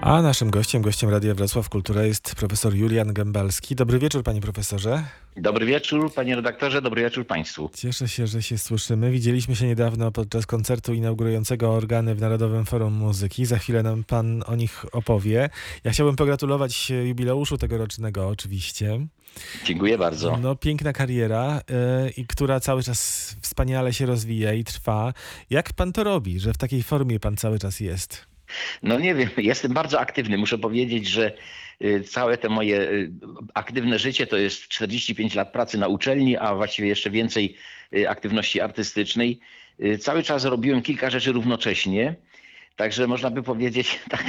A naszym gościem, gościem Radia Wrocław Kultura jest profesor Julian Gębalski. Dobry wieczór, panie profesorze. Dobry wieczór, panie redaktorze, dobry wieczór państwu. Cieszę się, że się słyszymy. Widzieliśmy się niedawno podczas koncertu inaugurującego organy w Narodowym Forum Muzyki. Za chwilę nam pan o nich opowie. Ja chciałbym pogratulować jubileuszu tegorocznego oczywiście. Dziękuję bardzo. No, piękna kariera, yy, i która cały czas wspaniale się rozwija i trwa. Jak pan to robi, że w takiej formie pan cały czas jest? No nie wiem, jestem bardzo aktywny. Muszę powiedzieć, że y, całe te moje y, aktywne życie to jest 45 lat pracy na uczelni, a właściwie jeszcze więcej y, aktywności artystycznej. Cały czas robiłem kilka rzeczy równocześnie. Także można by powiedzieć tak,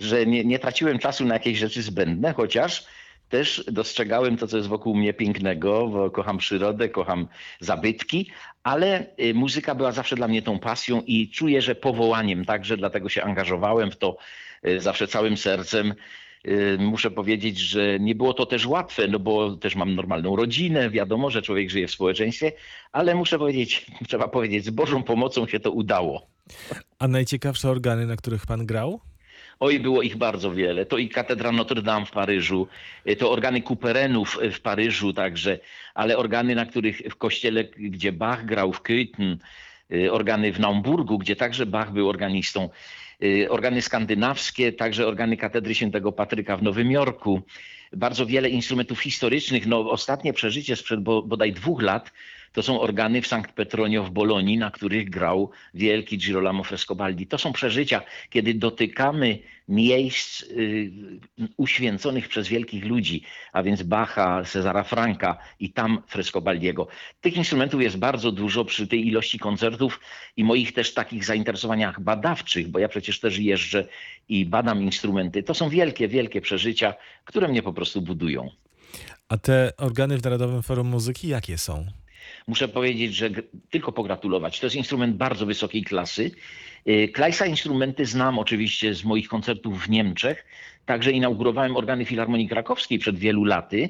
że nie, nie traciłem czasu na jakieś rzeczy zbędne, chociaż też dostrzegałem to, co jest wokół mnie pięknego, bo kocham przyrodę, kocham zabytki, ale y, muzyka była zawsze dla mnie tą pasją i czuję, że powołaniem także, dlatego się angażowałem w to y, zawsze całym sercem. Y, muszę powiedzieć, że nie było to też łatwe, no bo też mam normalną rodzinę, wiadomo, że człowiek żyje w społeczeństwie, ale muszę powiedzieć, trzeba powiedzieć, z Bożą pomocą się to udało. A najciekawsze organy, na których pan grał? Oj, było ich bardzo wiele. To i katedra Notre Dame w Paryżu, y, to organy Couperenów w Paryżu także, ale organy, na których w kościele, gdzie Bach grał w Köthen, y, organy w Naumburgu, gdzie także Bach był organistą, y, organy skandynawskie, także organy katedry świętego Patryka w Nowym Jorku. Bardzo wiele instrumentów historycznych. No, ostatnie przeżycie sprzed bodaj dwóch lat to są organy w Sankt Petronio w Bolonii, na których grał wielki Girolamo Frescobaldi. To są przeżycia, kiedy dotykamy miejsc y, uświęconych przez wielkich ludzi, a więc Bacha, Cezara Franka i tam Frescobaldiego. Tych instrumentów jest bardzo dużo przy tej ilości koncertów i moich też takich zainteresowaniach badawczych, bo ja przecież też jeżdżę i badam instrumenty. To są wielkie, wielkie przeżycia, które mnie po prostu budują. A te organy w Narodowym Forum Muzyki jakie są? Muszę powiedzieć, że tylko pogratulować. To jest instrument bardzo wysokiej klasy. Y, Kleissa instrumenty znam oczywiście z moich koncertów w Niemczech. Także inaugurowałem organy Filharmonii Krakowskiej przed wielu laty.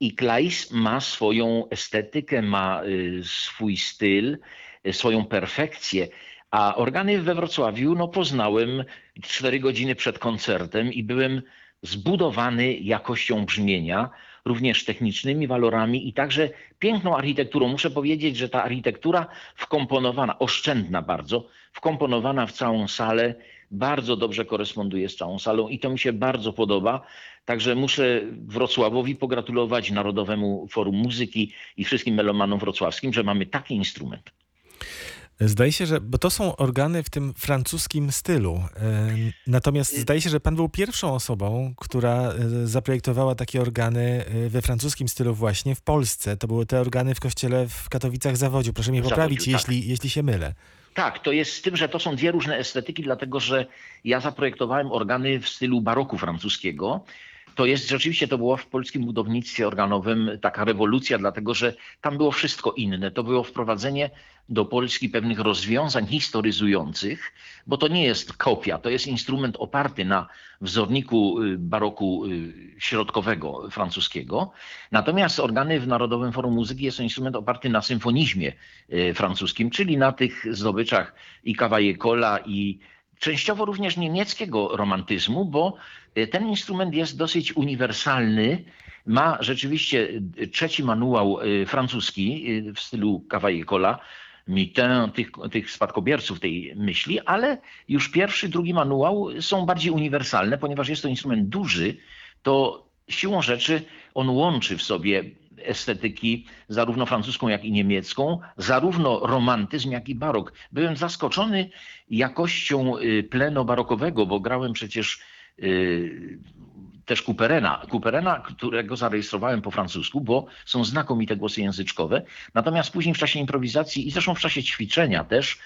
I Kleis ma swoją estetykę, ma y, swój styl, y, swoją perfekcję. A organy we Wrocławiu no, poznałem 4 godziny przed koncertem i byłem zbudowany jakością brzmienia również technicznymi walorami i także piękną architekturą. Muszę powiedzieć, że ta architektura wkomponowana, oszczędna bardzo, wkomponowana w całą salę, bardzo dobrze koresponduje z całą salą i to mi się bardzo podoba. Także muszę Wrocławowi pogratulować, Narodowemu Forum Muzyki i wszystkim melomanom wrocławskim, że mamy taki instrument. Zdaje się, że, bo to są organy w tym francuskim stylu. E, natomiast zdaje się, że pan był pierwszą osobą, która e, zaprojektowała takie organy e, we francuskim stylu właśnie w Polsce. To były te organy w kościele w Katowicach Zawodziu. Proszę mnie poprawić, Zawodziu, tak. jeśli, jeśli się mylę. Tak, to jest z tym, że to są dwie różne estetyki, dlatego że ja zaprojektowałem organy w stylu baroku francuskiego to jest rzeczywiście, to była w polskim budownictwie organowym taka rewolucja, dlatego że tam było wszystko inne. To było wprowadzenie do Polski pewnych rozwiązań historyzujących, bo to nie jest kopia, to jest instrument oparty na wzorniku y, baroku y, środkowego francuskiego. Natomiast organy w Narodowym Forum Muzyki jest to instrument oparty na symfonizmie y, francuskim, czyli na tych zdobyczach i Cavaillé i częściowo również niemieckiego romantyzmu, bo e, ten instrument jest dosyć uniwersalny. Ma rzeczywiście e, trzeci manuał e, francuski w stylu Cavaillé Mitin, tych, tych spadkobierców tej myśli, ale już pierwszy, drugi manuał są bardziej uniwersalne, ponieważ jest to instrument duży, to siłą rzeczy on łączy w sobie estetyki, zarówno francuską, jak i niemiecką, zarówno romantyzm, jak i barok. Byłem zaskoczony jakością y, pleno barokowego, bo grałem przecież y, też Couperena, Couperena, którego zarejestrowałem po francusku, bo są znakomite głosy języczkowe. Natomiast później w czasie improwizacji i zresztą w czasie ćwiczenia też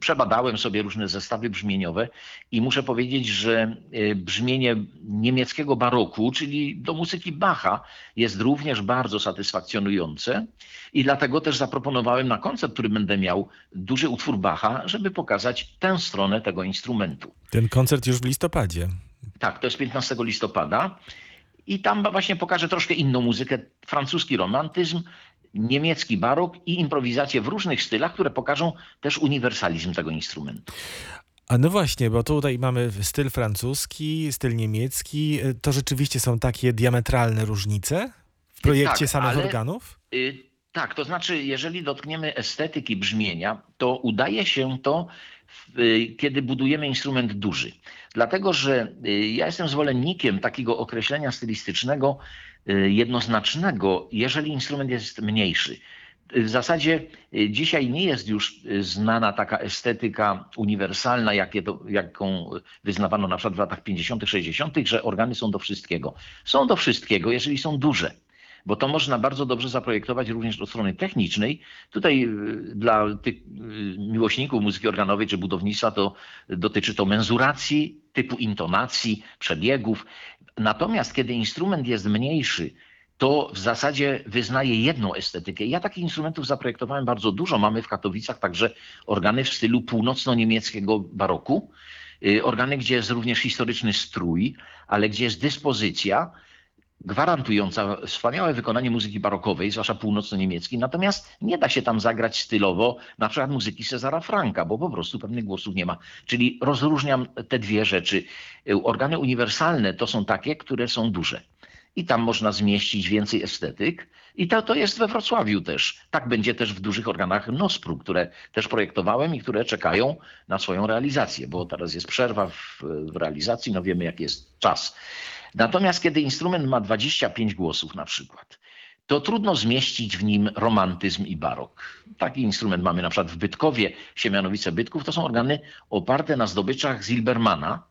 przebadałem sobie różne zestawy brzmieniowe i muszę powiedzieć, że y, brzmienie niemieckiego baroku, czyli do muzyki Bacha, jest również bardzo satysfakcjonujące i dlatego też zaproponowałem na koncert, który będę miał, duży utwór Bacha, żeby pokazać tę stronę tego instrumentu. Ten koncert już w listopadzie. Tak, to jest 15 listopada. I tam właśnie pokażę troszkę inną muzykę, francuski romantyzm, niemiecki barok i improwizację w różnych stylach, które pokażą też uniwersalizm tego instrumentu. A no właśnie, bo tutaj mamy styl francuski, styl niemiecki. To rzeczywiście są takie diametralne różnice w projekcie Tak, samych ale- organów? Y, Tak, to znaczy, jeżeli dotkniemy estetyki brzmienia, to udaje się to, y, kiedy budujemy instrument duży. Dlatego, że y, ja jestem zwolennikiem takiego określenia stylistycznego jednoznacznego, jeżeli instrument jest mniejszy. Y, W zasadzie y, dzisiaj nie jest już y, znana taka estetyka uniwersalna, to, jaką wyznawano na przykład w latach 50., 60., że organy są do wszystkiego. Są do wszystkiego, jeżeli są duże bo to można bardzo dobrze zaprojektować również od strony technicznej. Tutaj y, dla tych y, miłośników muzyki organowej czy budownictwa to dotyczy to menzuracji, typu intonacji, przebiegów. Natomiast kiedy instrument jest mniejszy, to w zasadzie wyznaje jedną estetykę. Ja takich instrumentów zaprojektowałem bardzo dużo. Mamy w Katowicach także organy w stylu północno-niemieckiego baroku. Y, Organy, gdzie jest również historyczny strój, ale gdzie jest dyspozycja, gwarantująca wspaniałe wykonanie muzyki barokowej, zwłaszcza północno-niemieckiej, natomiast nie da się tam zagrać stylowo na przykład muzyki Cezara Franka, bo po prostu pewnych głosów nie ma. Czyli rozróżniam te dwie rzeczy. Organy uniwersalne to są takie, które są duże. I tam można zmieścić więcej estetyk. I to, to jest we Wrocławiu też. Tak będzie też w dużych organach Nospru, które też projektowałem i które czekają na swoją realizację, bo teraz jest przerwa w, w realizacji, no wiemy jaki jest czas. Natomiast kiedy instrument ma 25 głosów na przykład, to trudno zmieścić w nim romantyzm i barok. Taki instrument mamy na przykład w Bytkowie, Siemianowice Bytków. To są organy oparte na zdobyczach Zilbermana.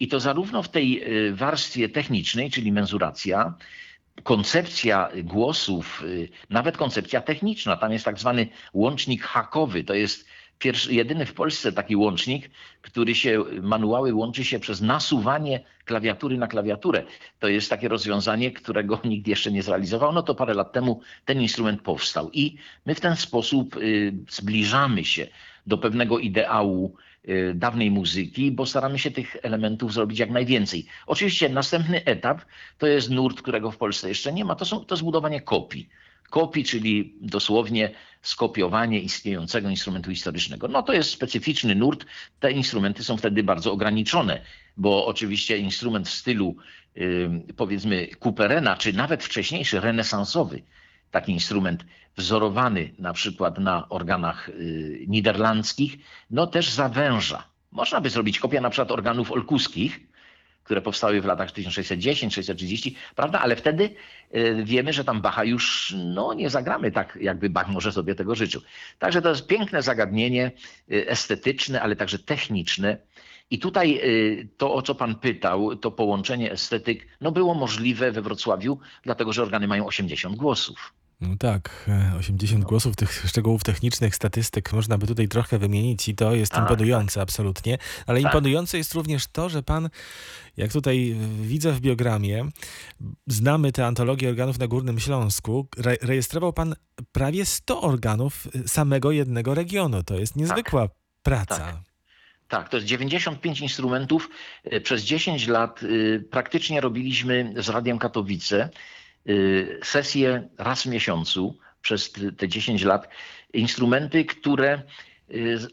I to zarówno w tej y, warstwie technicznej, czyli menzuracja, koncepcja głosów, y, nawet koncepcja techniczna. Tam jest tak zwany łącznik hakowy. To jest pierwszy, jedyny w Polsce taki łącznik, który się, manuały łączy się przez nasuwanie klawiatury na klawiaturę. To jest takie rozwiązanie, którego nikt jeszcze nie zrealizował. No to parę lat temu ten instrument powstał i my w ten sposób y, zbliżamy się do pewnego ideału dawnej muzyki, bo staramy się tych elementów zrobić jak najwięcej. Oczywiście następny etap to jest nurt, którego w Polsce jeszcze nie ma, to, są, to jest budowanie kopii. Kopii, czyli dosłownie skopiowanie istniejącego instrumentu historycznego. No to jest specyficzny nurt. Te instrumenty są wtedy bardzo ograniczone, bo oczywiście instrument w stylu y, powiedzmy Couperena, czy nawet wcześniejszy, renesansowy, taki instrument wzorowany na przykład na organach y, niderlandzkich, no też zawęża. Można by zrobić kopię na przykład organów olkuskich, które powstały w latach 1610-1630, prawda? Ale wtedy y, wiemy, że tam Bacha już no, nie zagramy tak, jakby Bach może sobie tego życzył. Także to jest piękne zagadnienie y, estetyczne, ale także techniczne. I tutaj y, to, o co pan pytał, to połączenie estetyk, no było możliwe we Wrocławiu, dlatego że organy mają 80 głosów. No tak, e, 80 głosów tych szczegółów technicznych, statystyk można by tutaj trochę wymienić i to jest Tak, imponujące absolutnie, ale Tak. imponujące jest również to, że pan, jak tutaj widzę w biogramie, znamy tę antologię organów na Górnym Śląsku, re rejestrował pan prawie 100 organów samego jednego regionu. To jest niezwykła praca. Tak. To jest 95 instrumentów. Y, Przez 10 lat y, praktycznie robiliśmy z Radiem Katowice y, sesje raz w miesiącu przez te- te 10 lat. Instrumenty, które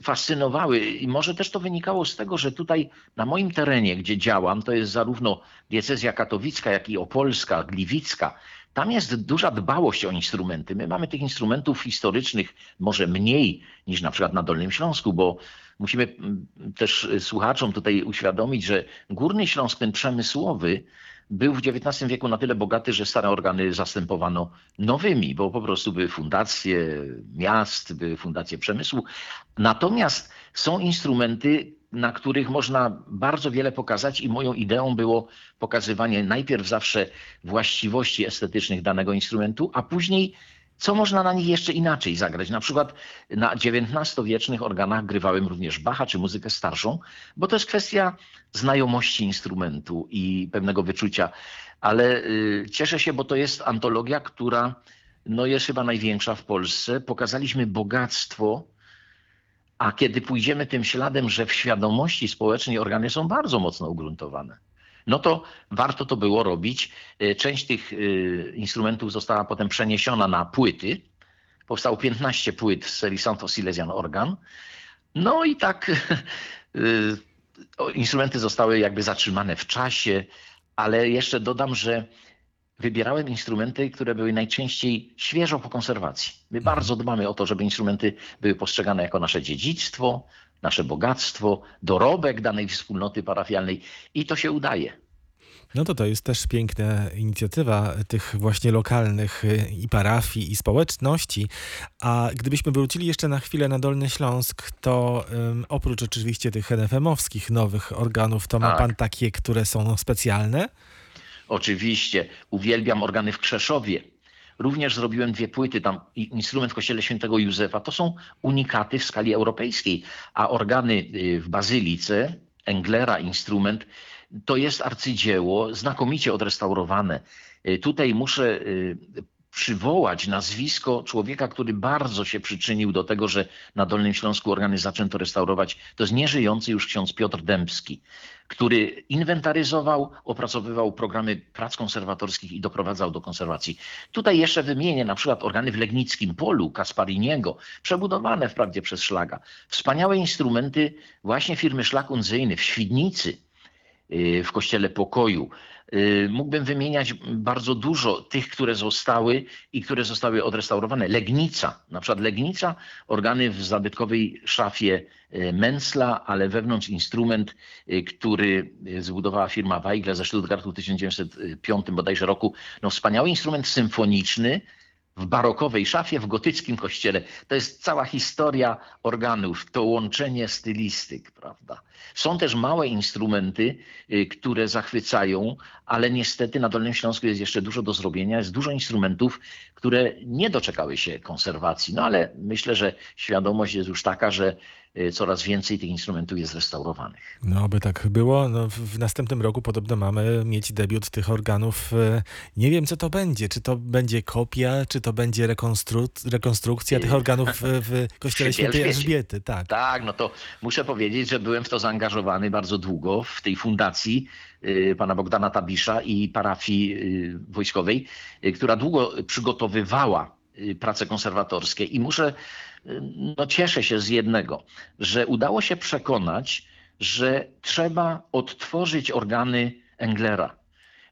fascynowały i może też to wynikało z tego, że tutaj na moim terenie, gdzie działam, to jest zarówno diecezja katowicka, jak i opolska, gliwicka, tam jest duża dbałość o instrumenty. My mamy tych instrumentów historycznych może mniej niż na przykład na Dolnym Śląsku, bo musimy mm, też y, słuchaczom tutaj uświadomić, że Górny Śląsk, ten przemysłowy, był w XIX wieku na tyle bogaty, że stare organy zastępowano nowymi, bo po prostu były fundacje miast, były fundacje przemysłu. Natomiast są instrumenty, na których można bardzo wiele pokazać i moją ideą było pokazywanie najpierw zawsze właściwości estetycznych danego instrumentu, a później co można na nich jeszcze inaczej zagrać. Na przykład na XIX-wiecznych organach grywałem również Bacha czy muzykę starszą, bo to jest kwestia znajomości instrumentu i pewnego wyczucia. Ale y, cieszę się, bo to jest antologia, która no, jest chyba największa w Polsce. Pokazaliśmy bogactwo, a kiedy pójdziemy tym śladem, że w świadomości społecznej organy są bardzo mocno ugruntowane, no to warto to było robić. Y, Część tych y, instrumentów została potem przeniesiona na płyty. Powstało 15 płyt z serii Santo Silesian Organ. No i tak instrumenty zostały jakby zatrzymane w czasie, ale jeszcze dodam, że wybierałem instrumenty, które były najczęściej świeżo po konserwacji. My Mhm. bardzo dbamy o to, żeby instrumenty były postrzegane jako nasze dziedzictwo, nasze bogactwo, dorobek danej wspólnoty parafialnej i to się udaje. No to to jest też piękna inicjatywa tych właśnie lokalnych y, i parafii, i społeczności. A gdybyśmy wrócili jeszcze na chwilę na Dolny Śląsk, to um, oprócz oczywiście tych NFM-owskich nowych organów, to ma Tak. pan takie, które są specjalne? Oczywiście uwielbiam organy w Krzeszowie. Również zrobiłem dwie płyty, tam instrument w kościele świętego Józefa. To są unikaty w skali europejskiej, a organy y, w Bazylice, Englera instrument, to jest arcydzieło, znakomicie odrestaurowane. Y, Tutaj muszę y, przywołać nazwisko człowieka, który bardzo się przyczynił do tego, że na Dolnym Śląsku organy zaczęto restaurować. To jest nieżyjący już ksiądz Piotr Dębski, który inwentaryzował, opracowywał programy prac konserwatorskich i doprowadzał do konserwacji. Tutaj jeszcze wymienię na przykład organy w Legnickim Polu Kaspariniego, przebudowane wprawdzie przez Szlaga. Wspaniałe instrumenty właśnie firmy Szlak Undzyjny w Świdnicy, w Kościele Pokoju. Y, Mógłbym wymieniać bardzo dużo tych, które zostały i które zostały odrestaurowane. Legnica, na przykład Legnica, organy w zabytkowej szafie y, Menzla, ale wewnątrz instrument, y, który y, zbudowała firma Weigle ze Stuttgartu w 1905 bodajże roku. No wspaniały instrument symfoniczny, w barokowej szafie w gotyckim kościele. To jest cała historia organów, to łączenie stylistyk, prawda? Są też małe instrumenty, y, które zachwycają, ale niestety na Dolnym Śląsku jest jeszcze dużo do zrobienia. Jest dużo instrumentów, które nie doczekały się konserwacji. No ale myślę, że świadomość jest już taka, że coraz więcej tych instrumentów jest restaurowanych. No, aby tak było. No, w, następnym roku podobno mamy mieć debiut tych organów. E, Nie wiem, co to będzie. Czy to będzie kopia, czy to będzie rekonstru- rekonstrukcja tych organów w, Kościele Świętej. Elżbiety. Tak. Tak, no to muszę powiedzieć, że byłem w to zaangażowany bardzo długo w tej fundacji y, pana Bogdana Tabisza i parafii y, wojskowej, y, która długo przygotowywała y, prace konserwatorskie i muszę, y, no cieszę się z jednego, że udało się przekonać, że trzeba odtworzyć organy Englera.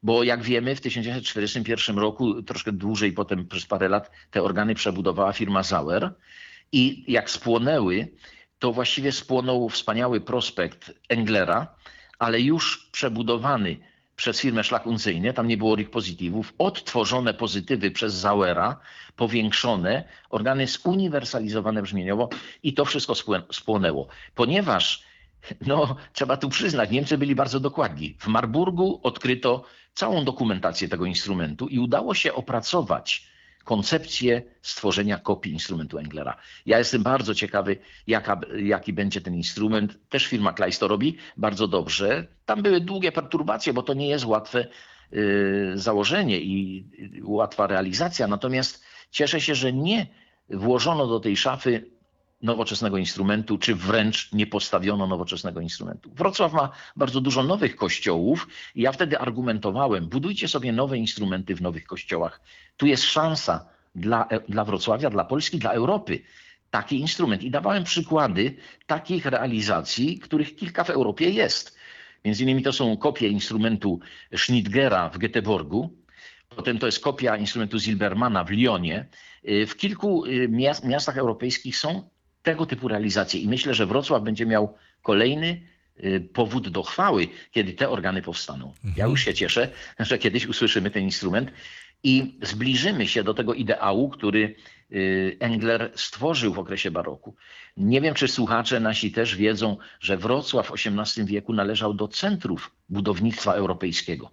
Bo jak wiemy, w 1941 roku, troszkę dłużej potem, przez parę lat, te organy przebudowała firma Sauer. I jak spłonęły, to właściwie spłonął wspaniały prospekt Englera, ale już przebudowany przez firmę Szlak tam nie było pozytywów, odtworzone pozytywy przez Zauera, powiększone, organy zuniwersalizowane brzmieniowo i to wszystko spłonęło. Ponieważ, no trzeba tu przyznać, Niemcy byli bardzo dokładni. W Marburgu odkryto całą dokumentację tego instrumentu i udało się opracować koncepcję stworzenia kopii instrumentu Englera. Ja jestem bardzo ciekawy, jaka, jaki będzie ten instrument. Też firma Kleist to robi bardzo dobrze. Tam były długie perturbacje, bo to nie jest łatwe y, założenie i łatwa realizacja. Natomiast cieszę się, że nie włożono do tej szafy nowoczesnego instrumentu, czy wręcz nie postawiono nowoczesnego instrumentu. Wrocław ma bardzo dużo nowych kościołów i ja wtedy argumentowałem, budujcie sobie nowe instrumenty w nowych kościołach. Tu jest szansa dla, dla Wrocławia, dla Polski, dla Europy. Taki instrument. I dawałem przykłady takich realizacji, których kilka w Europie jest. Między innymi to są kopie instrumentu Schnittgera w Göteborgu, Potem to jest kopia instrumentu Zilbermana w Lyonie. Y, W kilku y, miast, miastach europejskich są tego typu realizacje i myślę, że Wrocław będzie miał kolejny y, powód do chwały, kiedy te organy powstaną. Ja już się cieszę, że kiedyś usłyszymy ten instrument i zbliżymy się do tego ideału, który y, Engler stworzył w okresie baroku. Nie wiem, czy słuchacze nasi też wiedzą, że Wrocław w XVIII wieku należał do centrów budownictwa europejskiego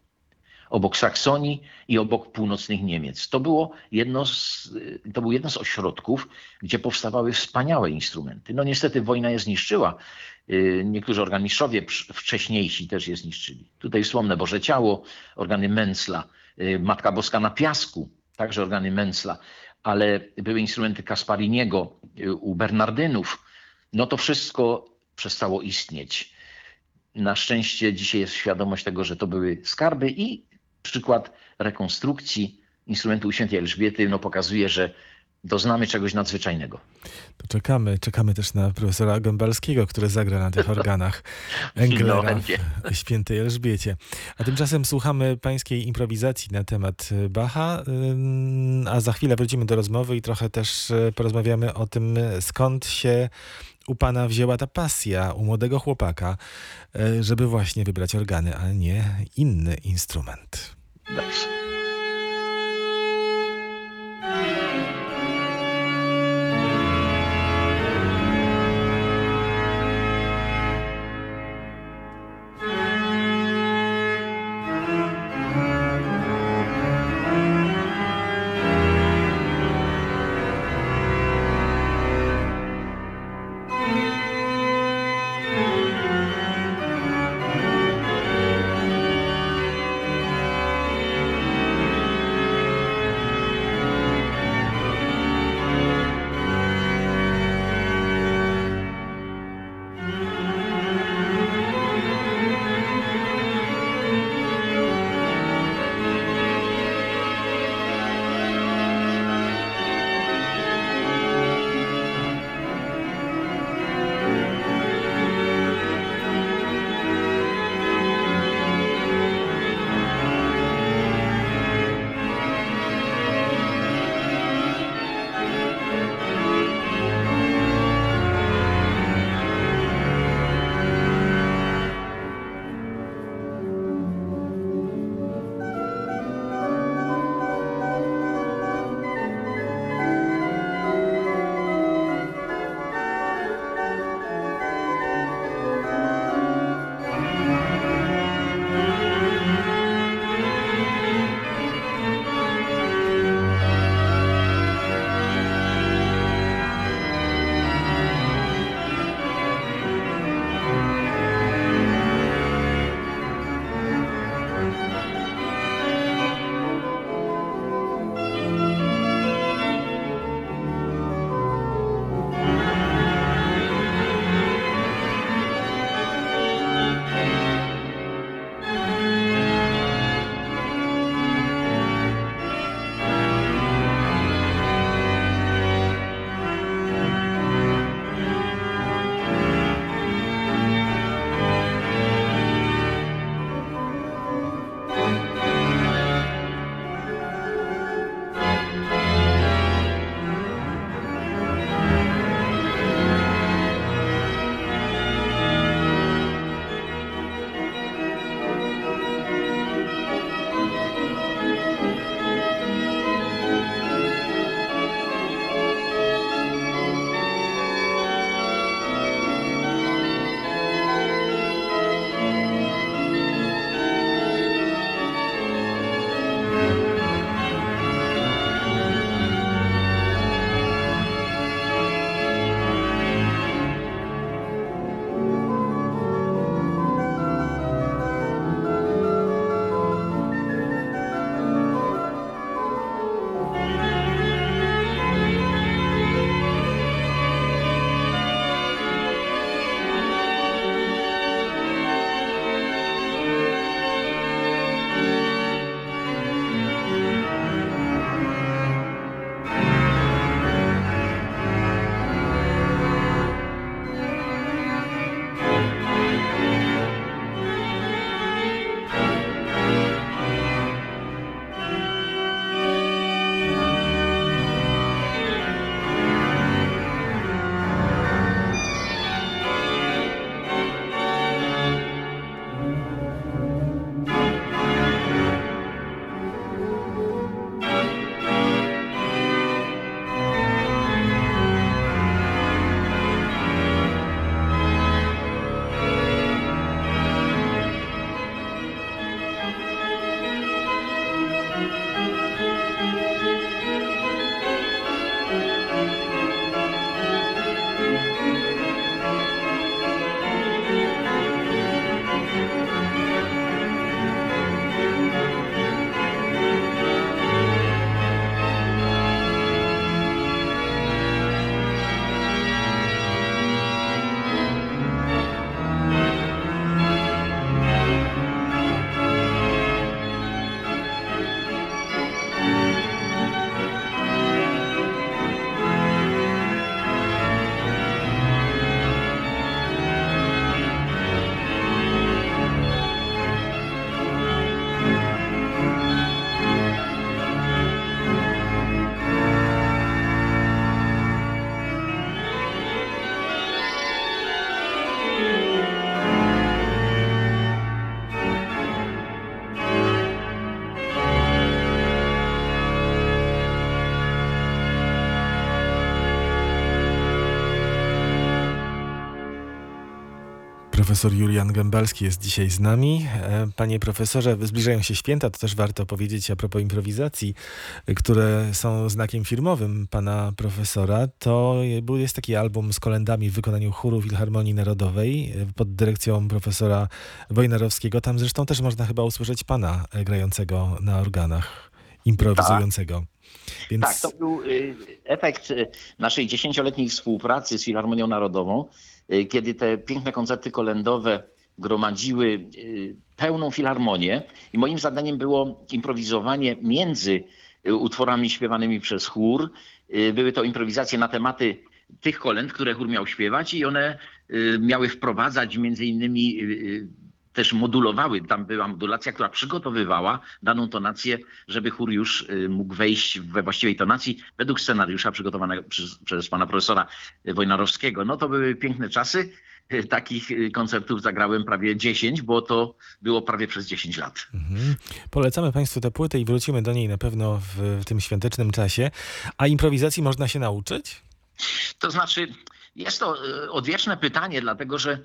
obok Saksonii i obok północnych Niemiec. To, było jedno z, to był jeden z ośrodków, gdzie powstawały wspaniałe instrumenty. No niestety wojna je zniszczyła. Y, Niektórzy organistrzowie wcześniejsi też je zniszczyli. Tutaj wspomnę Boże Ciało, organy Menzla, y, Matka Boska na Piasku, także organy Menzla, ale były instrumenty Kaspariniego y, u Bernardynów. No to wszystko przestało istnieć. Na szczęście dzisiaj jest świadomość tego, że to były skarby i przykład rekonstrukcji instrumentu u świętej Elżbiety no, pokazuje, że doznamy czegoś nadzwyczajnego. To czekamy, czekamy też na profesora Gębalskiego, który zagra na tych organach Englera w świętej Elżbiecie. A tymczasem słuchamy pańskiej improwizacji na temat Bacha, a za chwilę wrócimy do rozmowy i trochę też e, porozmawiamy o tym, skąd się u pana wzięła ta pasja u młodego chłopaka, e, żeby właśnie wybrać organy, a nie inny instrument. Dobrze. Profesor Julian Gębalski jest dzisiaj z nami. E, panie profesorze, zbliżają się święta, to też warto powiedzieć a propos improwizacji, które są znakiem firmowym pana profesora. To jest taki album z kolendami w wykonaniu chóru Filharmonii Narodowej e, pod dyrekcją profesora Wojnarowskiego. Tam zresztą też można chyba usłyszeć pana e, grającego na organach, improwizującego. Tak. Więc... Tak, to był efekt naszej dziesięcioletniej współpracy z Filharmonią Narodową, kiedy te piękne koncerty kolendowe gromadziły pełną filharmonię i moim zadaniem było improwizowanie między utworami śpiewanymi przez chór. Były to improwizacje na tematy tych kolęd, które chór miał śpiewać i one miały wprowadzać między innymi też modulowały. Tam była modulacja, która przygotowywała daną tonację, żeby chór już y, mógł wejść we właściwej tonacji według scenariusza przygotowanego przez, przez pana profesora Wojnarowskiego. No to były piękne czasy. Y, takich y, koncertów zagrałem prawie 10, bo to było prawie przez 10 lat. Mhm. Polecamy Państwu tę płytę i wrócimy do niej na pewno w, w tym świątecznym czasie. A improwizacji można się nauczyć? To znaczy, jest to odwieczne pytanie, dlatego że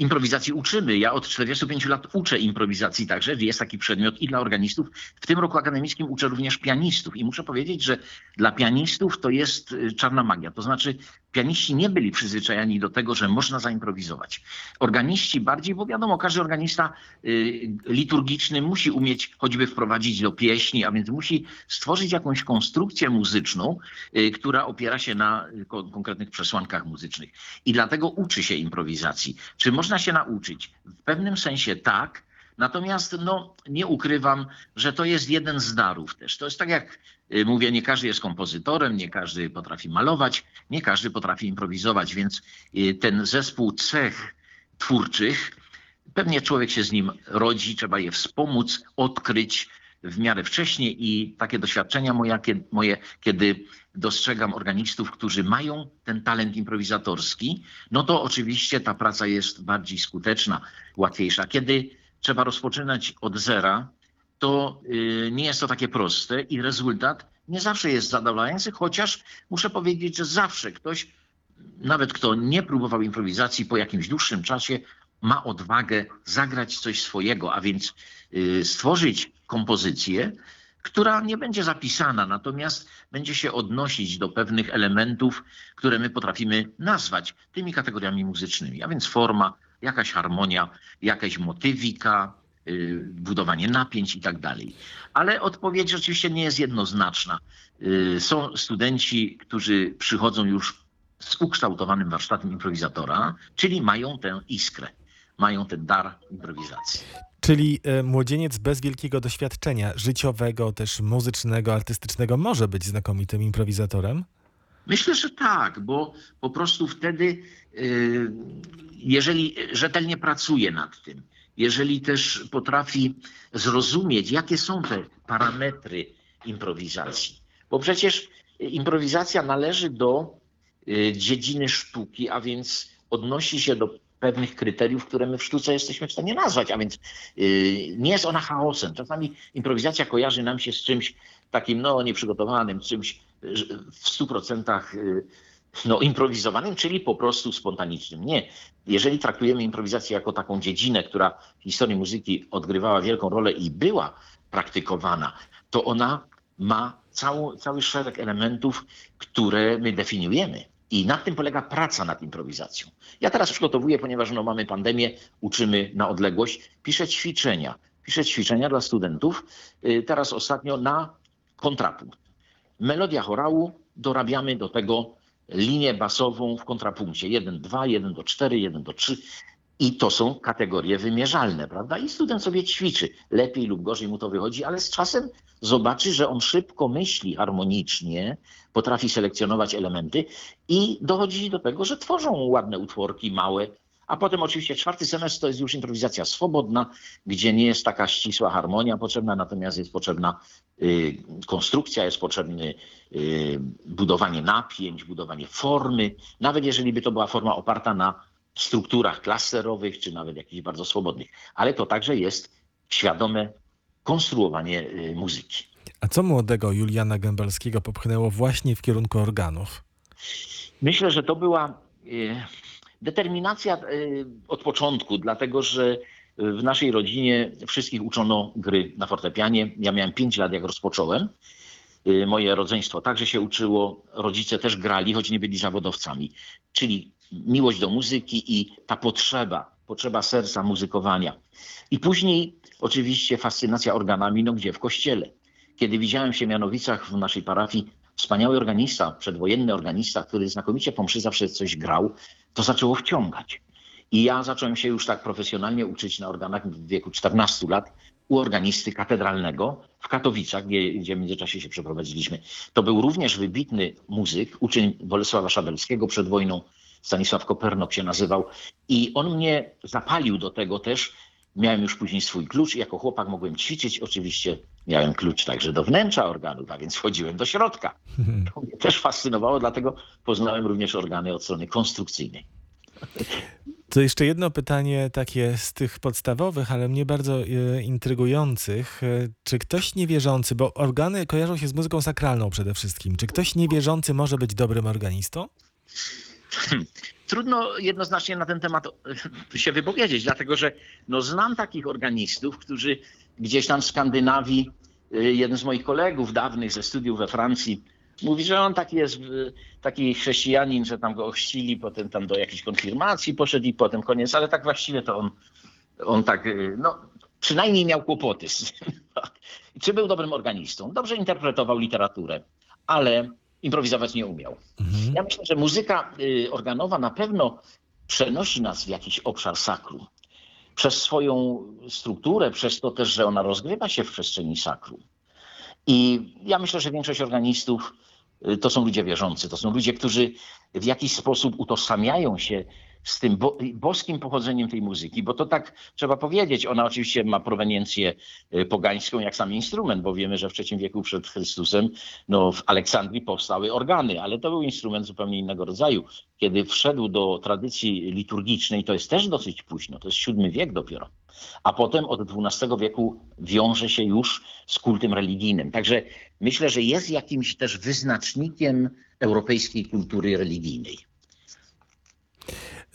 improwizacji uczymy. Ja od 45 lat uczę improwizacji także. Jest taki przedmiot i dla organistów. W tym roku akademickim uczę również pianistów. I muszę powiedzieć, że dla pianistów to jest y, czarna magia. To znaczy pianiści nie byli przyzwyczajani do tego, że można zaimprowizować. Organiści bardziej, bo wiadomo, każdy organista y, liturgiczny musi umieć choćby wprowadzić do pieśni, a więc musi stworzyć jakąś konstrukcję muzyczną, y, która opiera się na konkretnych przesłankach muzycznych. I dlatego uczy się improwizacji. Czy można się nauczyć? W pewnym sensie tak, natomiast no, nie ukrywam, że to jest jeden z darów też. To jest tak jak y, mówię, nie każdy jest kompozytorem, nie każdy potrafi malować, nie każdy potrafi improwizować, więc y, ten zespół cech twórczych, pewnie człowiek się z nim rodzi, trzeba je wspomóc, odkryć, w miarę wcześnie i takie doświadczenia moje, moje, kiedy dostrzegam organistów, którzy mają ten talent improwizatorski, no to oczywiście ta praca jest bardziej skuteczna, łatwiejsza. Kiedy trzeba rozpoczynać od zera, to yy, nie jest to takie proste i rezultat nie zawsze jest zadowalający, chociaż muszę powiedzieć, że zawsze ktoś, nawet kto nie próbował improwizacji, po jakimś dłuższym czasie ma odwagę zagrać coś swojego, a więc yy, stworzyć kompozycję, która nie będzie zapisana, natomiast będzie się odnosić do pewnych elementów, które my potrafimy nazwać tymi kategoriami muzycznymi, a więc forma, jakaś harmonia, jakaś motywika, yy, budowanie napięć i tak dalej. Ale odpowiedź rzeczywiście nie jest jednoznaczna. Yy, są studenci, którzy przychodzą już z ukształtowanym warsztatem improwizatora, czyli mają tę iskrę, mają ten dar improwizacji. Czyli e, młodzieniec bez wielkiego doświadczenia życiowego, też muzycznego, artystycznego może być znakomitym improwizatorem? Myślę, że tak, bo po prostu wtedy, e, jeżeli rzetelnie pracuje nad tym, jeżeli też potrafi zrozumieć, jakie są te parametry improwizacji, bo przecież improwizacja należy do e, dziedziny sztuki, a więc odnosi się do pewnych kryteriów, które my w sztuce jesteśmy w stanie nazwać, a więc yy, nie jest ona chaosem. Czasami improwizacja kojarzy nam się z czymś takim no, nieprzygotowanym, czymś w stu procentach yy, no, improwizowanym, czyli po prostu spontanicznym. Nie. Jeżeli traktujemy improwizację jako taką dziedzinę, która w historii muzyki odgrywała wielką rolę i była praktykowana, to ona ma cały, cały szereg elementów, które my definiujemy. I na tym polega praca nad improwizacją. Ja teraz przygotowuję, ponieważ no, mamy pandemię, uczymy na odległość, piszę ćwiczenia. Piszę ćwiczenia dla studentów. Y, teraz ostatnio na kontrapunkt. Melodia chorału, dorabiamy do tego linię basową w kontrapunkcie 1, 2, 1 do 4, 1 do 3. I to są kategorie wymierzalne, prawda? I student sobie ćwiczy. Lepiej lub gorzej mu to wychodzi, ale z czasem zobaczy, że on szybko myśli harmonicznie, potrafi selekcjonować elementy i dochodzi do tego, że tworzą ładne utworki, małe. A potem oczywiście czwarty semestr to jest już improwizacja swobodna, gdzie nie jest taka ścisła harmonia potrzebna, natomiast jest potrzebna y, konstrukcja, jest potrzebne y, budowanie napięć, budowanie formy. Nawet jeżeli by to była forma oparta na strukturach klasterowych, czy nawet jakichś bardzo swobodnych. Ale to także jest świadome konstruowanie y, muzyki. A co młodego Juliana Gębalskiego popchnęło właśnie w kierunku organów? Myślę, że to była y, Determinacja y, od początku, dlatego że w naszej rodzinie wszystkich uczono gry na fortepianie. Ja miałem 5 lat, jak rozpocząłem. Moje rodzeństwo także się uczyło, rodzice też grali, choć nie byli zawodowcami. Czyli miłość do muzyki i ta potrzeba, potrzeba serca muzykowania. I później oczywiście fascynacja organami, no gdzie? W kościele. Kiedy widziałem w Siemianowicach w naszej parafii wspaniały organista, przedwojenny organista, który znakomicie po mszy zawsze coś grał, to zaczęło wciągać. I ja zacząłem się już tak profesjonalnie uczyć na organach w wieku 14 lat u organisty katedralnego w Katowicach, gdzie, gdzie w międzyczasie się przeprowadziliśmy. To był również wybitny muzyk, uczeń Bolesława Szabelskiego przed wojną, Stanisław Kopernok się nazywał. I on mnie zapalił do tego też. Miałem już później swój klucz i jako chłopak mogłem ćwiczyć. Oczywiście miałem klucz także do wnętrza organów, a więc wchodziłem do środka. To mnie też fascynowało, dlatego poznałem również organy od strony konstrukcyjnej. To jeszcze jedno pytanie takie z tych podstawowych, ale mnie bardzo e, intrygujących. E, Czy ktoś niewierzący, bo organy kojarzą się z muzyką sakralną przede wszystkim, czy ktoś niewierzący może być dobrym organistą? Trudno jednoznacznie na ten temat się wypowiedzieć, dlatego że no, znam takich organistów, którzy gdzieś tam w Skandynawii, e, jeden z moich kolegów dawnych ze studiów we Francji, mówi, że on taki jest, e, taki chrześcijanin, że tam go ochrzcili, potem tam do jakiejś konfirmacji poszedł i potem koniec, ale tak właściwie to on, on tak, e, no przynajmniej miał kłopoty. Czy był dobrym organistą? Dobrze interpretował literaturę, ale improwizować nie umiał. Mhm. Ja myślę, że muzyka y, organowa na pewno przenosi nas w jakiś obszar sakrum. Przez swoją strukturę, przez to też, że ona rozgrywa się w przestrzeni sakrum. I ja myślę, że większość organistów y, to są ludzie wierzący, to są ludzie, którzy w jakiś sposób utożsamiają się z tym bo, boskim pochodzeniem tej muzyki, bo to tak trzeba powiedzieć, ona oczywiście ma proweniencję y, pogańską jak sam instrument, bo wiemy, że w III wieku przed Chrystusem no, w Aleksandrii powstały organy, ale to był instrument zupełnie innego rodzaju. Kiedy wszedł do tradycji liturgicznej, to jest też dosyć późno, to jest VII wiek dopiero, a potem od XII wieku wiąże się już z kultem religijnym. Także myślę, że jest jakimś też wyznacznikiem europejskiej kultury religijnej.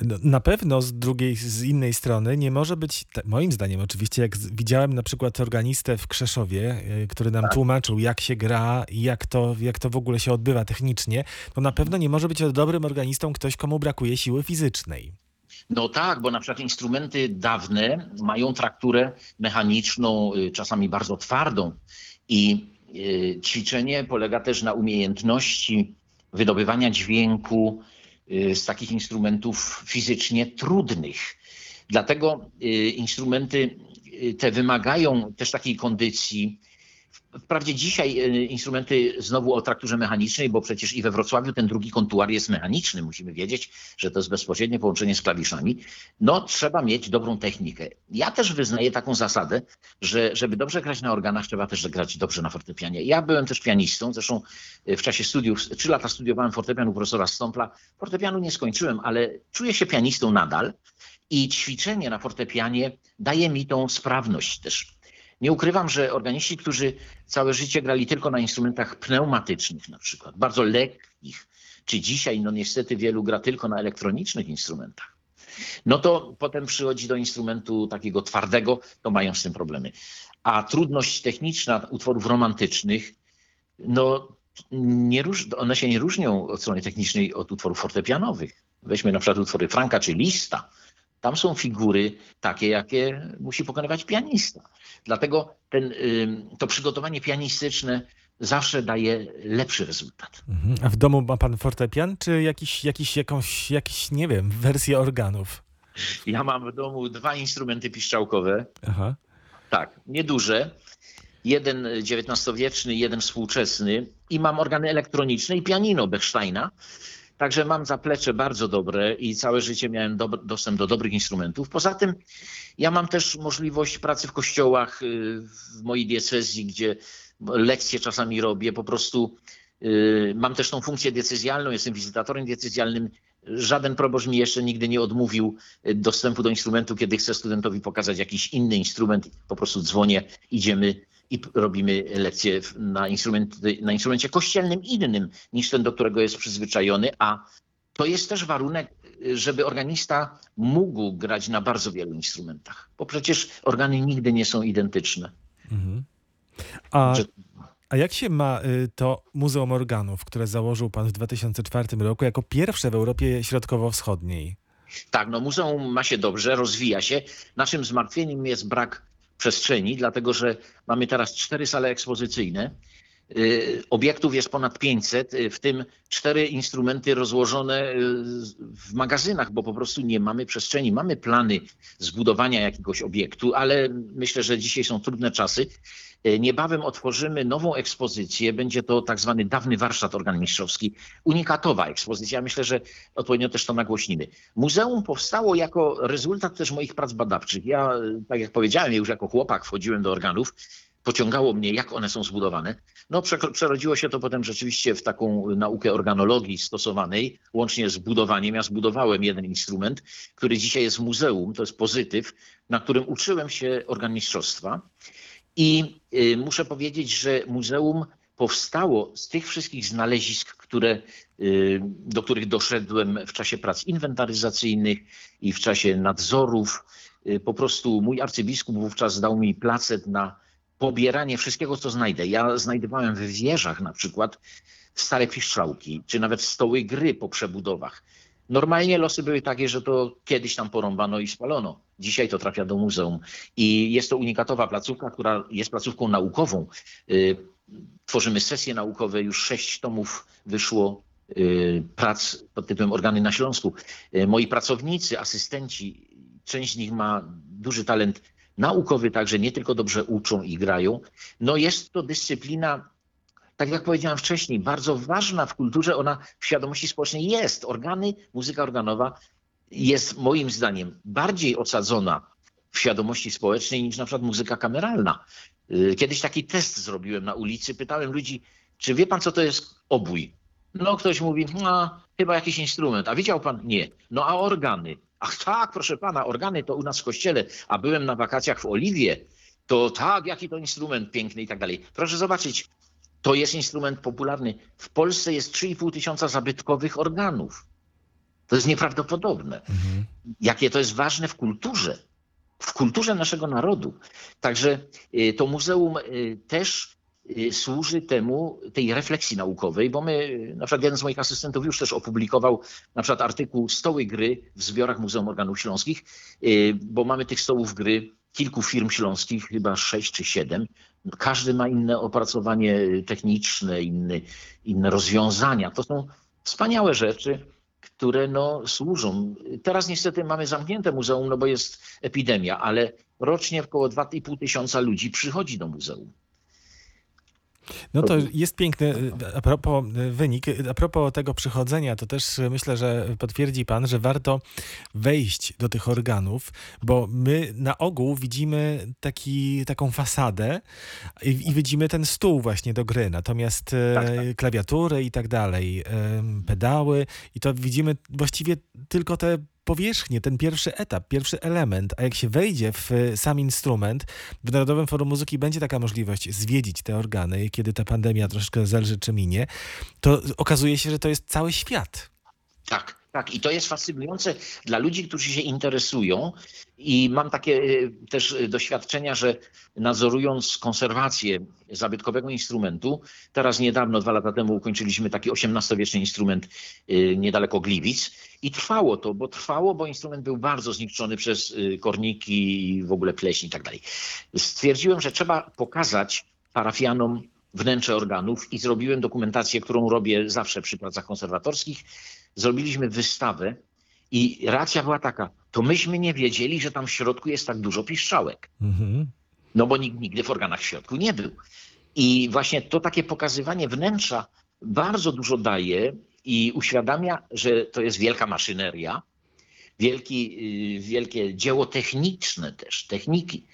No, Na pewno z drugiej, z innej strony nie może być, moim zdaniem oczywiście, jak widziałem na przykład organistę w Krzeszowie, y, który nam tłumaczył, jak się gra i jak to, jak to w ogóle się odbywa technicznie, to na pewno nie może być dobrym organistą ktoś, komu brakuje siły fizycznej. No tak, bo na przykład instrumenty dawne mają trakturę mechaniczną, y, czasami bardzo twardą. I y, ćwiczenie polega też na umiejętności wydobywania dźwięku z takich instrumentów fizycznie trudnych. Dlatego y, instrumenty y, te wymagają też takiej kondycji. Wprawdzie dzisiaj y, instrumenty znowu o trakturze mechanicznej, bo przecież i we Wrocławiu ten drugi kontuar jest mechaniczny. Musimy wiedzieć, że to jest bezpośrednie połączenie z klawiszami. No, trzeba mieć dobrą technikę. Ja też wyznaję taką zasadę, że żeby dobrze grać na organach, trzeba też grać dobrze na fortepianie. Ja byłem też pianistą, zresztą y, w czasie studiów, trzy lata studiowałem fortepian u profesora Stąpla. Fortepianu nie skończyłem, ale czuję się pianistą nadal i ćwiczenie na fortepianie daje mi tą sprawność też. Nie ukrywam, że organiści, którzy całe życie grali tylko na instrumentach pneumatycznych na przykład, bardzo lekkich, czy dzisiaj no niestety wielu gra tylko na elektronicznych instrumentach, no to potem przychodzi do instrumentu takiego twardego, to mają z tym problemy. A trudność techniczna utworów romantycznych, no nie róż, one się nie różnią od strony technicznej od utworów fortepianowych. Weźmy na przykład utwory Franka czy Lista. Tam są figury takie, jakie musi pokonywać pianista. Dlatego ten, to przygotowanie pianistyczne zawsze daje lepszy rezultat. Mhm. A w domu ma pan fortepian, czy jakiś, jakiś, jakąś, jakiś, nie wiem, wersję organów? Ja mam w domu dwa instrumenty piszczałkowe, Aha. tak, nieduże. Jeden XIX-wieczny, jeden współczesny i mam organy elektroniczne i pianino Bechsteina. Także mam zaplecze bardzo dobre i całe życie miałem dob- dostęp do dobrych instrumentów. Poza tym ja mam też możliwość pracy w kościołach y, w mojej diecezji, gdzie lekcje czasami robię. Po prostu y, mam też tą funkcję diecezjalną, jestem wizytatorem diecezjalnym. Żaden proboszcz mi jeszcze nigdy nie odmówił y, dostępu do instrumentu, kiedy chcę studentowi pokazać jakiś inny instrument. Po prostu dzwonię, idziemy i robimy lekcje na, instrument, na instrumencie kościelnym innym niż ten, do którego jest przyzwyczajony, a to jest też warunek żeby organista mógł grać na bardzo wielu instrumentach, bo przecież organy nigdy nie są identyczne. Mhm. A, Że- a jak się ma y, to Muzeum Organów, które założył pan w 2004 roku jako pierwsze w Europie Środkowo-Wschodniej? Tak, no muzeum ma się dobrze, rozwija się. Naszym zmartwieniem jest brak przestrzeni, dlatego że mamy teraz cztery sale ekspozycyjne. Y, Obiektów jest ponad 500, y, w tym cztery instrumenty rozłożone y, w magazynach, bo po prostu nie mamy przestrzeni. Mamy plany zbudowania jakiegoś obiektu, ale myślę, że dzisiaj są trudne czasy. Y, Niebawem otworzymy nową ekspozycję. Będzie to tak zwany dawny warsztat organimistrzowski. Unikatowa ekspozycja. Myślę, że odpowiednio też to nagłośnimy. Muzeum powstało jako rezultat też moich prac badawczych. Ja, tak jak powiedziałem, już jako chłopak wchodziłem do organów. Pociągało mnie, jak one są zbudowane. No, prze- przerodziło się to potem rzeczywiście w taką naukę organologii stosowanej, łącznie z budowaniem. Ja zbudowałem jeden instrument, który dzisiaj jest w muzeum. To jest pozytyw, na którym uczyłem się organmistrzostwa. I y, muszę powiedzieć, że muzeum powstało z tych wszystkich znalezisk, które, y, do których doszedłem w czasie prac inwentaryzacyjnych i w czasie nadzorów. Y, Po prostu mój arcybiskup wówczas dał mi placet na pobieranie wszystkiego, co znajdę. Ja znajdowałem w wieżach na przykład stare piszczałki, czy nawet stoły gry po przebudowach. Normalnie losy były takie, że to kiedyś tam porąbano i spalono. Dzisiaj to trafia do muzeum. I jest to unikatowa placówka, która jest placówką naukową. Y, Tworzymy sesje naukowe, już sześć tomów wyszło y, prac pod tytułem Organy na Śląsku. Y, Moi pracownicy, asystenci, część z nich ma duży talent naukowy, także nie tylko dobrze uczą i grają. No jest to dyscyplina, tak jak powiedziałem wcześniej, bardzo ważna w kulturze, ona w świadomości społecznej jest. Organy, muzyka organowa jest moim zdaniem bardziej osadzona w świadomości społecznej niż na przykład muzyka kameralna. Y, Kiedyś taki test zrobiłem na ulicy, pytałem ludzi, czy wie pan co to jest obój? No ktoś mówi, no chyba jakiś instrument. A widział pan? Nie. No a organy? Ach tak, proszę pana, organy to u nas w kościele, a byłem na wakacjach w Oliwie, to tak, jaki to instrument piękny i tak dalej. Proszę zobaczyć, to jest instrument popularny. W Polsce jest 3,5 tysiąca zabytkowych organów. To jest nieprawdopodobne. Mhm. Jakie to jest ważne w kulturze, w kulturze naszego narodu. Także y, to muzeum y, też y, służy temu, tej refleksji naukowej, bo my, na przykład jeden z moich asystentów już też opublikował na przykład artykuł Stoły gry w zbiorach Muzeum Organów Śląskich, bo mamy tych stołów gry kilku firm śląskich, chyba sześć czy siedem. Każdy ma inne opracowanie techniczne, inny, inne rozwiązania. To są wspaniałe rzeczy, które no, służą. Teraz niestety mamy zamknięte muzeum, no bo jest epidemia, ale rocznie około 2,5 tysiąca ludzi przychodzi do muzeum. No to jest piękny y, a propos y, wynik. y, A propos tego przychodzenia, to też myślę, że potwierdzi pan, że warto wejść do tych organów, bo my na ogół widzimy taki, taką fasadę i, i widzimy ten stół właśnie do gry, natomiast Tak, tak. klawiatury i tak dalej, pedały i to widzimy właściwie tylko te powierzchnię, ten pierwszy etap, pierwszy element, a jak się wejdzie w y, sam instrument, w Narodowym Forum Muzyki będzie taka możliwość zwiedzić te organy, kiedy ta pandemia troszeczkę zelży czy minie, to okazuje się, że to jest cały świat. Tak, tak. I to jest fascynujące dla ludzi, którzy się interesują. I mam takie y, też y, doświadczenia, że nadzorując konserwację zabytkowego instrumentu, teraz niedawno, dwa lata temu ukończyliśmy taki XVIII-wieczny instrument y, niedaleko Gliwic. I trwało to, bo trwało, bo instrument był bardzo zniszczony przez korniki w ogóle pleśń i tak dalej. Stwierdziłem, że trzeba pokazać parafianom wnętrze organów i zrobiłem dokumentację, którą robię zawsze przy pracach konserwatorskich. Zrobiliśmy wystawę i racja była taka, to myśmy nie wiedzieli, że tam w środku jest tak dużo piszczałek. Mhm. No bo nikt nigdy w organach w środku nie był. I właśnie to takie pokazywanie wnętrza bardzo dużo daje i uświadamia, że to jest wielka maszyneria, wielki, y, wielkie dzieło techniczne też, techniki.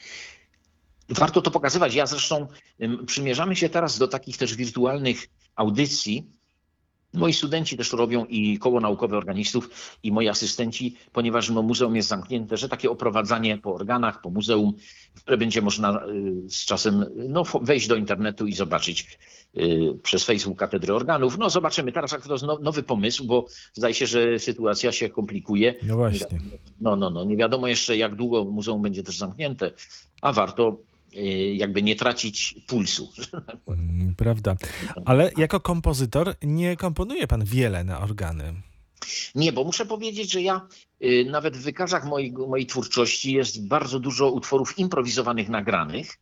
Warto to pokazywać. Ja zresztą ym, przymierzamy się teraz do takich też wirtualnych audycji, Moi studenci też to robią i koło naukowe organistów i moi asystenci, ponieważ no, muzeum jest zamknięte, że takie oprowadzanie po organach, po muzeum, które będzie można y, z czasem no, wejść do internetu i zobaczyć y, przez Facebook Katedry Organów. No zobaczymy, teraz to jest now- nowy pomysł, bo zdaje się, że sytuacja się komplikuje. No właśnie. No, no, no. Nie wiadomo jeszcze, jak długo muzeum będzie też zamknięte, a warto jakby nie tracić pulsu. Mm, Prawda. Ale jako kompozytor nie komponuje pan wiele na organy. Nie, bo muszę powiedzieć, że ja y, nawet w wykazach mojej, mojej twórczości jest bardzo dużo utworów improwizowanych, nagranych,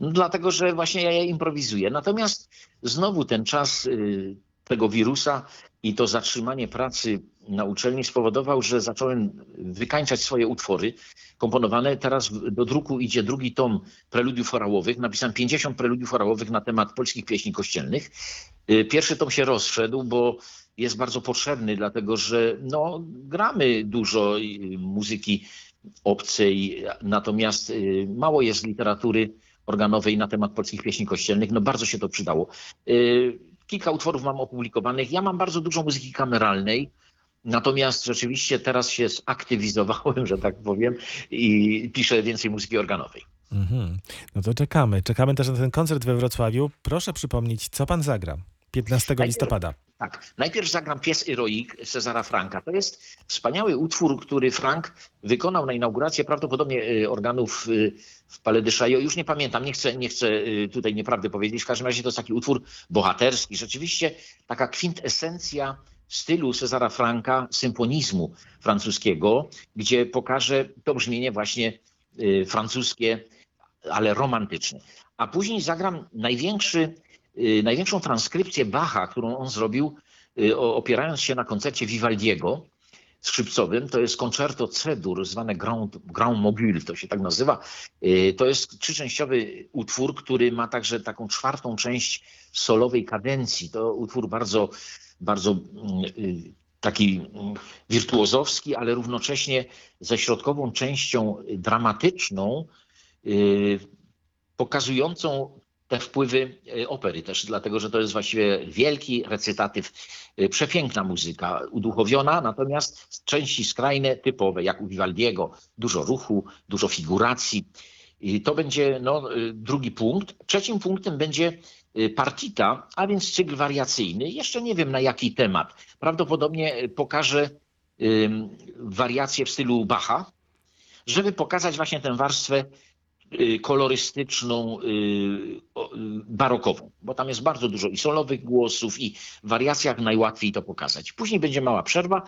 no, dlatego że właśnie ja je improwizuję. Natomiast znowu ten czas y, tego wirusa i to zatrzymanie pracy na uczelni spowodował, że zacząłem wykańczać swoje utwory komponowane. Teraz do druku idzie drugi tom preludiów chorałowych. Napisałem 50 preludiów chorałowych na temat polskich pieśni kościelnych. Y, Pierwszy tom się rozszedł, bo jest bardzo potrzebny, dlatego że no, gramy dużo y, muzyki obcej, natomiast y, mało jest literatury organowej na temat polskich pieśni kościelnych. No bardzo się to przydało. Kilka utworów mam opublikowanych. Ja mam bardzo dużo muzyki kameralnej. Natomiast rzeczywiście teraz się zaktywizowałem, że tak powiem, i piszę więcej muzyki organowej. Mhm. No to czekamy. Czekamy też na ten koncert we Wrocławiu. Proszę przypomnieć, co pan zagra 15 Najpierw- listopada. Tak. Najpierw zagram Pies Heroik Cezara Franka. To jest wspaniały utwór, który Frank wykonał na inaugurację prawdopodobnie y, organów y, w de Chaillot. Już nie pamiętam, nie chcę, nie chcę y, tutaj nieprawdy powiedzieć. W każdym razie to jest taki utwór bohaterski. Rzeczywiście taka kwintesencja stylu Cezara Franka, symfonizmu francuskiego, gdzie pokaże to brzmienie właśnie y, francuskie, ale romantyczne. A później zagram największy y, największą transkrypcję Bacha, którą on zrobił, opierając się na koncercie Vivaldiego skrzypcowym. To jest koncerto C-dur, zwane Grand, Grand Mogul, to się tak nazywa. Y, To jest trzyczęściowy utwór, który ma także taką czwartą część solowej kadencji. To utwór bardzo, bardzo mm, y, taki mm, wirtuozowski, ale równocześnie ze środkową częścią dramatyczną, y, pokazującą te wpływy e, opery też, dlatego że to jest właściwie wielki recytatyw, e, przepiękna muzyka, uduchowiona, natomiast części skrajne, typowe, jak u Vivaldiego, dużo ruchu, dużo figuracji. I to będzie no, e, drugi punkt. Trzecim punktem będzie partita, a więc cykl wariacyjny. Jeszcze nie wiem na jaki temat. Prawdopodobnie pokażę wariacje w stylu Bacha, żeby pokazać właśnie tę warstwę kolorystyczną, y, y, barokową, bo tam jest bardzo dużo i solowych głosów, i w wariacjach najłatwiej to pokazać. Później będzie mała przerwa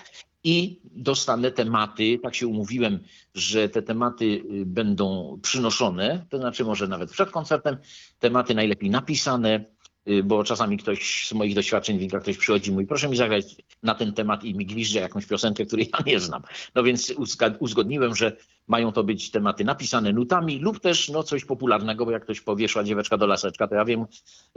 i dostanę tematy, tak się umówiłem, że te tematy y, będą przynoszone, to znaczy może nawet przed koncertem, tematy najlepiej napisane, y, bo czasami ktoś z moich doświadczeń wynika, ktoś przychodzi i mówi, proszę mi zagrać na ten temat i mi gwizdże jakąś piosenkę, której ja nie znam. No więc uzgodniłem, że mają to być tematy napisane nutami lub też no, coś popularnego, bo jak ktoś powie szła dzieweczka do laseczka, to ja wiem,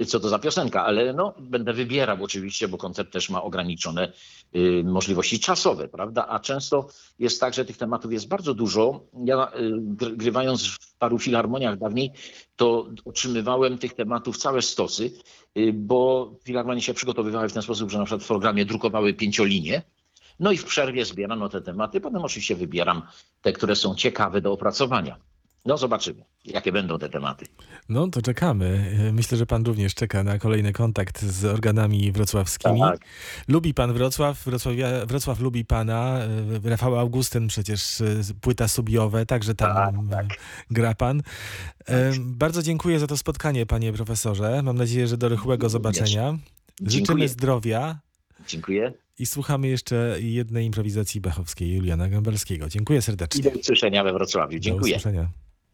co to za piosenka, ale no, będę wybierał oczywiście, bo koncert też ma ograniczone y, możliwości czasowe, prawda? A często jest tak, że tych tematów jest bardzo dużo. Ja y, gr- grywając w paru filharmoniach dawniej, to otrzymywałem tych tematów całe stosy, y, bo filharmonie się przygotowywały w ten sposób, że na przykład w programie drukowały pięciolinie, no i w przerwie zbierano te tematy. Potem oczywiście wybieram te, które są ciekawe do opracowania. No zobaczymy, jakie będą te tematy. No to czekamy. Myślę, że pan również czeka na kolejny kontakt z organami wrocławskimi. Tak. Lubi pan Wrocław, Wrocławia, Wrocław lubi pana. E, Rafał Augustyn przecież e, płyta subiowe, także tam Tak, e, gra pan. E, Bardzo dziękuję za to spotkanie, panie profesorze. Mam nadzieję, że do rychłego zobaczenia. Życzymy Dziękuję. zdrowia Dziękuję i słuchamy jeszcze jednej improwizacji bachowskiej Juliana Gębalskiego. Dziękuję i serdecznie. do usłyszenia we Wrocławiu. Do Dziękuję. usłyszenia.